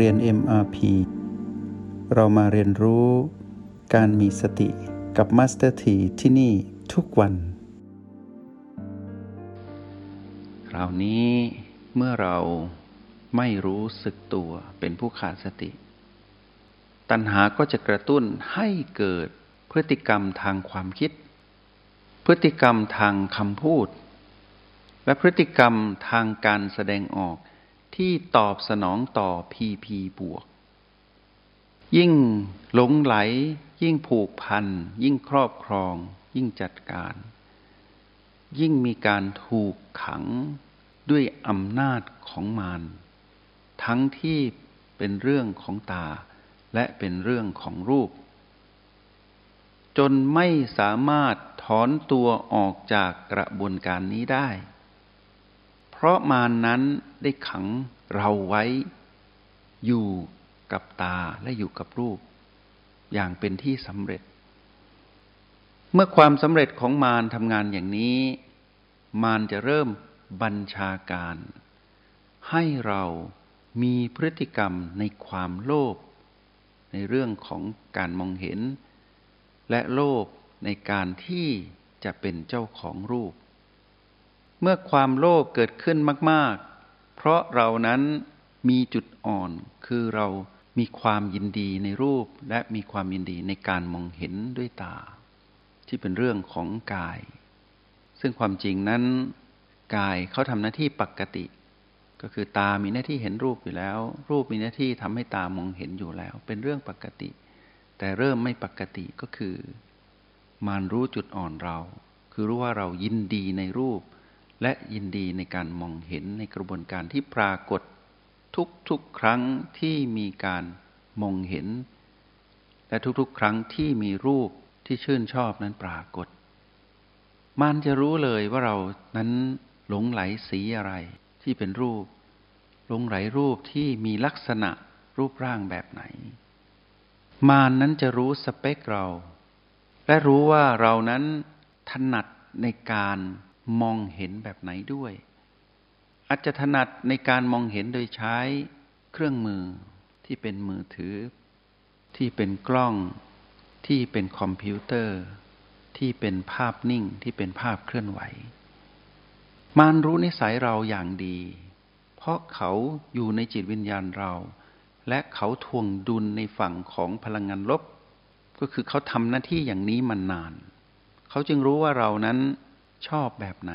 เรียน MRP เรามาเรียนรู้การมีสติกับ Master T ที่ที่นี่ทุกวัน คราวนี้เมื่อเราไม่รู้สึกตัวเป็นผู้ขาดสติ ตัณหาก็จะกระตุ้นให้เกิดพฤติกรรมทางความคิด พฤติกรรมทางคำพูด และพฤติกรรมทางการแสดงออก ที่ตอบสนองต่อพีพีบวก ยิ่งหลงไหล ยิ่งผูกพัน ยิ่งครอบครอง ยิ่งจัดการ ยิ่งมีการถูกขังด้วยอำนาจของมารทั้งที่เป็นเรื่องของตา และเป็นเรื่องของรูป จนไม่สามารถถอนตัวออกจากกระบวนการนี้ได้ ราะมารนนั้นได้ขังเราไว้ อยู่กับตาและอยู่กับรูป อย่างเป็นที่สำเร็จ เมื่อความสำเร็จของมารทำงานอย่างนี้ มารจะเริ่มบัญชาการ ให้เรามีพฤติกรรมในความโลภในเรื่องของการมองเห็น และโลภในการที่จะเป็นเจ้าของรูป เมื่อความโลภเกิดขึ้นมาก ๆ เพราะเรานั้นมีจุดอ่อน คือเรามีความยินดีในรูปและมีความยินดีในการมองเห็นด้วยตา ที่เป็นเรื่องของกาย ซึ่งความจริงนั้น กายเขาทำหน้าที่ปกติ ก็คือตามีหน้าที่เห็นรูปอยู่แล้ว รูปมีหน้าที่ทำให้ตามองเห็นอยู่แล้ว เป็นเรื่องปกติ แต่เริ่มไม่ปกติก็คือมานรู้จุดอ่อนเรา คือรู้ว่าเรายินดีในรูป และยินดีในการมองเห็นในกระบวนการที่ปรากฏทุกๆครั้งที่มีการมองเห็น และทุกๆ ครั้งที่มีรูปที่ชื่นชอบนั้นปรากฏ มันจะรู้เลยว่าเรานั้นหลงไหลสีอะไรที่เป็นรูป หลงไหลรูปที่มีลักษณะรูปร่างแบบไหน มานนั้นจะรู้สเปคเรา และรู้ว่าเรานั้นถนัดในการ มองเห็นแบบไหนด้วย อาจจะถนัดในการมองเห็นโดยใช้เครื่องมือที่เป็นมือถือ ที่เป็นกล้องที่เป็นคอมพิวเตอร์ ที่เป็นภาพนิ่งที่เป็นภาพเคลื่อนไหว มารรู้นิสัยเราอย่างดี เพราะเขาอยู่ในจิตวิญญาณเรา และเขาทวงดุลในฝั่งของพลังงานลบ ก็คือเขาทำหน้าที่อย่างนี้มานาน เขาจึงรู้ว่าเรานั้น ชอบแบบไหน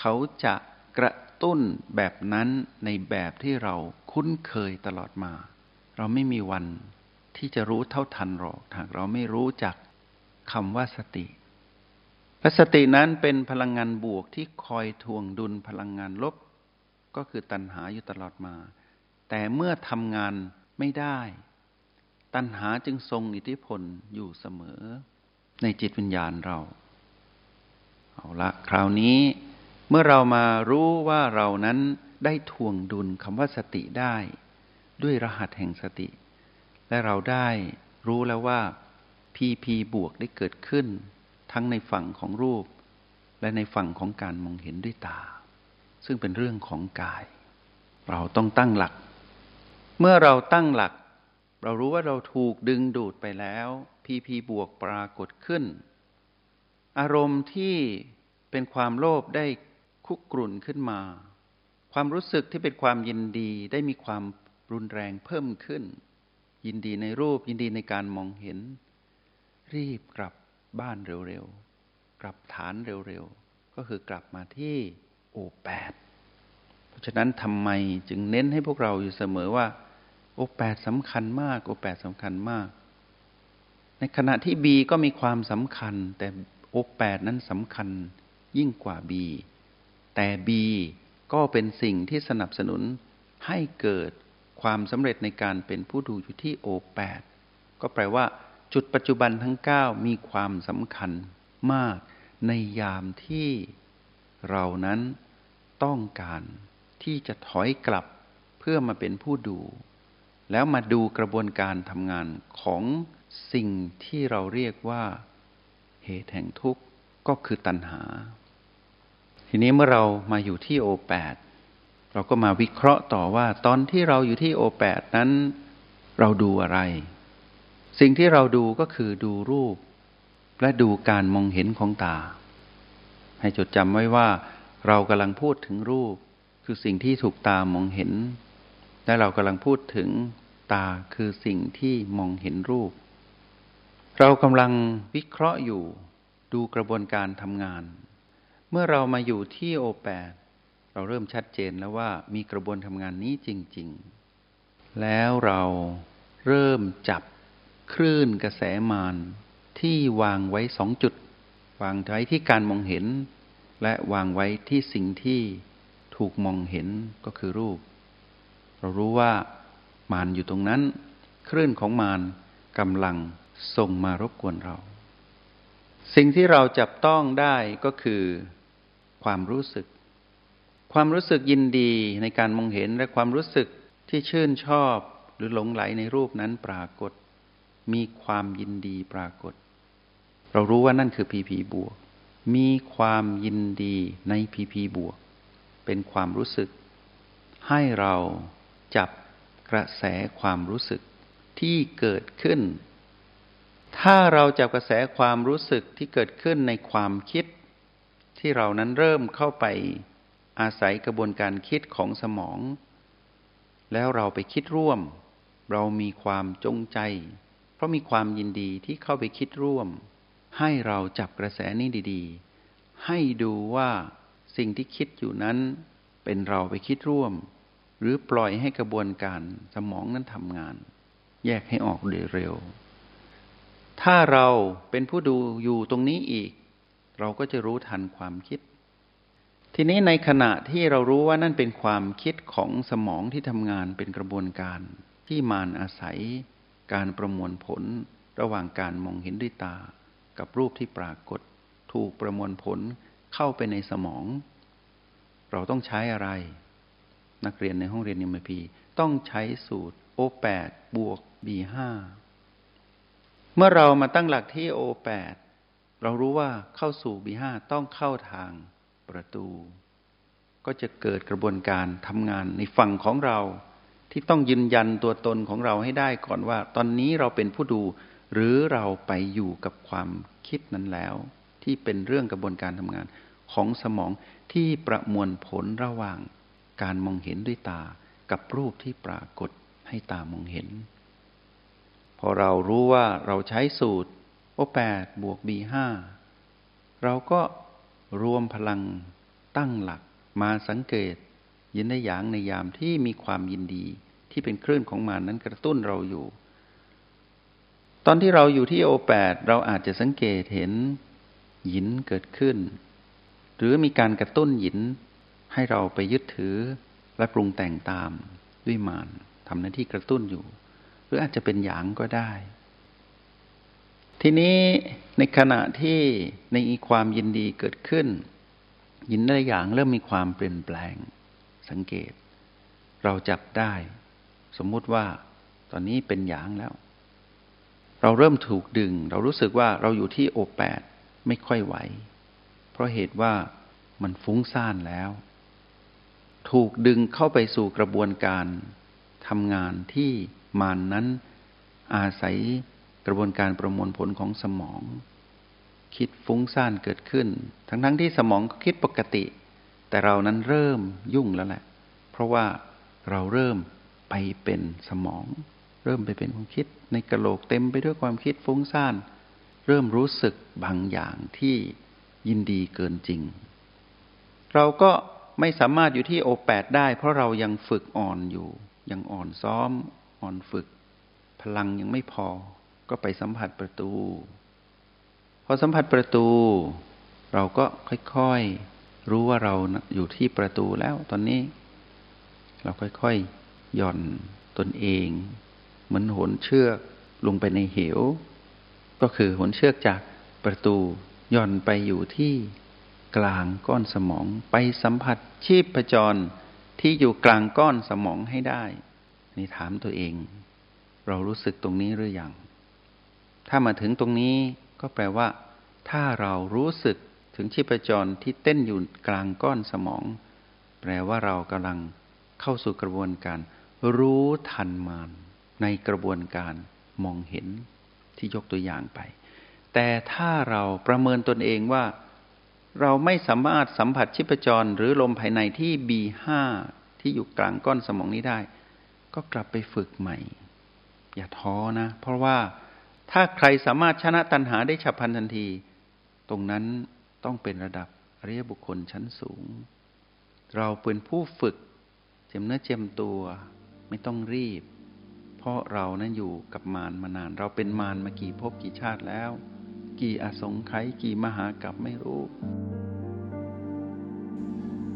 เขาจะกระตุ้นแบบนั้นในแบบที่เราคุ้นเคยตลอดมา เราไม่มีวันที่จะรู้เท่าทันหรอกหากเราไม่รู้จักคำว่าสติและสตินั้นเป็นพลังงานบวกที่คอยทวงดุลพลังงานลบ ก็คือตัณหาอยู่ตลอดมา แต่เมื่อทำงานไม่ได้ ตัณหาจึงทรงอิทธิพลอยู่เสมอ ในจิตวิญญาณเรา เอาละคราวนี้เมื่อเรามารู้ว่าเรานั้นได้ทวงดุลคำว่าสติได้ ด้วยรหัสแห่งสติ และเราได้รู้แล้วว่าพีพีบวกได้เกิดขึ้น ทั้งในฝั่งของรูป และในฝั่งของการมองเห็นด้วยตา ซึ่งเป็นเรื่องของกาย เราต้องตั้งหลัก เมื่อเราตั้งหลัก เรารู้ว่าเราถูกดึงดูดไปแล้วพีพีบวกปรากฏขึ้น อารมณ์ที่เป็นความโลภได้คุกรุ่นขึ้นมา ความรู้สึกที่เป็นความยินดีได้มีความรุนแรงเพิ่มขึ้น ยินดีในรูปยินดีในการมองเห็น รีบกลับบ้านเร็วๆ กลับฐานเร็วๆ ก็คือกลับมาที่โอแปดเพราะฉะนั้นทำไมจึงเน้นให้พวกเราอยู่เสมอว่า โอแปดสำคัญมาก โอแปดสำคัญมาก ในขณะที่บีก็มีความสำคัญแต่ โอแปดนั้นสำคัญยิ่งกว่า B แต่ B ก็เป็นสิ่งที่สนับสนุนให้เกิดความสำเร็จในการเป็นผู้ดูอยู่ที่โอแปดก็แปลว่า จุดปัจจุบันทั้ง 9 มีความสำคัญมากในยามที่เรานั้นต้องการที่จะถอยกลับเพื่อมาเป็นผู้ดู แล้วมาดูกระบวนการทำงานของสิ่งที่เราเรียกว่า เหตุแห่งทุกข์ก็คือตัณหา ทีนี้เมื่อเรามาอยู่ที่โอแปดเราก็มาวิเคราะห์ต่อว่าตอนที่เราอยู่ที่โอแปดนั้น เราดูอะไร สิ่งที่เราดูก็คือดูรูป และดูการมองเห็นของตา ให้จดจำไว้ว่า เรากำลังพูดถึงรูป คือสิ่งที่ถูกตามองเห็น และเรากำลังพูดถึงตาคือสิ่งที่มองเห็นรูป เรากำลังวิเคราะห์อยู่ดูกระบวนการทำงาน เมื่อเรามาอยู่ที่โอแปดเราเริ่มชัดเจนแล้วว่ามีกระบวนทำงานนี้จริง ๆ แล้วเราเริ่มจับคลื่นกระแสมารที่วางไว้สองจุด วางไว้ที่การมองเห็น และวางไว้ที่สิ่งที่ถูกมองเห็นก็คือรูป เรารู้ว่ามารอยู่ตรงนั้น คลื่นของมารกำลัง ส่งมารบกวนเรา สิ่งที่เราจับต้องได้ก็คือความรู้สึก ความรู้สึกยินดีในการมองเห็นและความรู้สึกที่ชื่นชอบหรือหลงไหลในรูปนั้นปรากฏ มีความยินดีปรากฏ เรารู้ว่านั่นคือพีพีบวก มีความยินดีในพีพีบวก เป็นความรู้สึก ให้เราจับกระแสความรู้สึกที่เกิดขึ้น ถ้าเราจับกระแสความรู้สึกที่เกิดขึ้นในความคิด ที่เรานั้นเริ่มเข้าไปอาศัยกระบวนการคิดของสมอง แล้วเราไปคิดร่วม เรามีความจงใจ เพราะมีความยินดีที่เข้าไปคิดร่วม ให้เราจับกระแสนี้ดีๆ ให้ดูว่าสิ่งที่คิดอยู่นั้น เป็นเราไปคิดร่วม หรือปล่อยให้กระบวนการสมองนั้นทำงาน แยกให้ออกเร็ว ถ้าเราเป็นผู้ดูอยู่ตรงนี้อีก เราก็จะรู้ทันความคิด ทีนี้ในขณะที่เรารู้ว่านั่นเป็นความคิดของสมองที่ทำงานเป็นกระบวนการที่มานอาศัยการประมวลผลระหว่างการมองเห็นด้วยตา กับรูปที่ปรากฏ ถูกประมวลผลเข้าไปในสมอง เราต้องใช้อะไร นักเรียนในห้องเรียนยมพีต้องใช้สูตร O8 บวก B5 เมื่อเรามาตั้งหลักที่ O8 เรารู้ว่าเข้าสู่ B5 ต้องเข้าทางประตู ก็จะเกิดกระบวนการทำงานในฝั่งของเรา ที่ต้องยืนยันตัวตนของเราให้ได้ก่อนว่า ตอนนี้เราเป็นผู้ดู หรือเราไปอยู่กับความคิดนั้นแล้ว ที่เป็นเรื่องกระบวนการทำงานของสมองที่ประมวลผลระหว่าง การมองเห็นด้วยตากับรูปที่ปรากฏให้ตามองเห็น อเรารู้ว่าเราใช้สูตรโอแปดบวกบีห้าเราก็รวมพลังตั้งหลักมาสังเกต ยินได้อย่างในยามที่มีความยินดีที่เป็นคลื่นของมันนั้นกระตุ้นเราอยู่ ตอนที่เราอยู่ที่โอแปดเราอาจจะสังเกตเห็นหินเกิดขึ้น หรือมีการกระตุ้นหินให้เราไปยึดถือและปรุงแต่งตามด้วยมานทำหน้าที่กระตุ้นอยู่ รืออาจจะเป็นหยางก็ได้ ทีนี้ในขณะที่ในความยินดีเกิดขึ้น ยินได้อย่างเริ่มมีความเปลี่ยนแปลง สังเกต เราจับได้ สมมุติว่าตอนนี้เป็นหยางแล้ว เราเริ่มถูกดึง เรารู้สึกว่าเราอยู่ที่โอแปดไม่ค่อยไหว เพราะเหตุว่ามันฟุ้งซ่านแล้ว ถูกดึงเข้าไปสู่กระบวนการทำงานที่ มานนั้นอาศัยกระบวนการประมวลผลของสมอง คิดฟุ้งซ่านเกิดขึ้น ทั้งๆทที่สมองก็คิดปกติ แต่เรานั้นเริ่มยุ่งแล้วแหละ เพราะว่าเราเริ่มไปเป็นสมอง เริ่มไปเป็นความคิด ในกระโหลกเต็มไปด้วยความคิดฟุ้งซ่าน เริ่มรู้สึกบางอย่างที่ยินดีเกินจริง เราก็ไม่สามารถอยู่ที่โอแปดได้ เพราะเรายังฝึกอ่อนอยู่ ยังอ่อนซ้อม อ่อนฝึก พลังยังไม่พอ ก็ไปสัมผัสประตู พอสัมผัสประตู เราก็ค่อยๆ รู้ว่าเราอยู่ที่ประตูแล้วตอนนี้ เราค่อยๆ หย่อนตนเอง เหมือนหนเชือกลงไปในเหว ก็คือหนเชือกจากประตูหย่อนไปอยู่ที่กลางก้อนสมองไปสัมผัสชีพจรที่อยู่กลางก้อนสมองให้ได้ นี่ถามตัวเอง เรารู้สึกตรงนี้หรืออยัง ถ้ามาถึงตรงนี้ก็แปลว่า ถ้าเรารู้สึกถึงชีพจรที่เต้นอยู่กลางก้อนสมอง แปลว่าเรากำลังเข้าสู่กระบวนการ รู้ทันมานในกระบวนการมองเห็นที่ยกตัวอย่างไป แต่ถ้าเราประเมินตนเองว่า เราไม่สามารถสัมผัสชิปจรหรือลมภายในที่ B5 ที่อยู่กลางก้อนสมองนี้ได้ ก็กลับไปฝึกใหม่ อย่าท้อนะ เพราะว่าถ้าใครสามารถชนะตัณหาได้ฉับพลันทันที ตรงนั้นต้องเป็นระดับอริยบุคคลชั้นสูง เราเป็นผู้ฝึก เจ็มเนื้อเจ็มตัวไม่ต้องรีบ เพราะเรานั้นอยู่กับมารมานาน เราเป็นมารมากี่ภพกี่ชาติแล้ว กี่อสงไขยกี่มหากรัปไม่รู้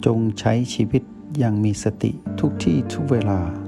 จงใช้ชีวิตอย่างมีสติทุกที่ทุกเวลา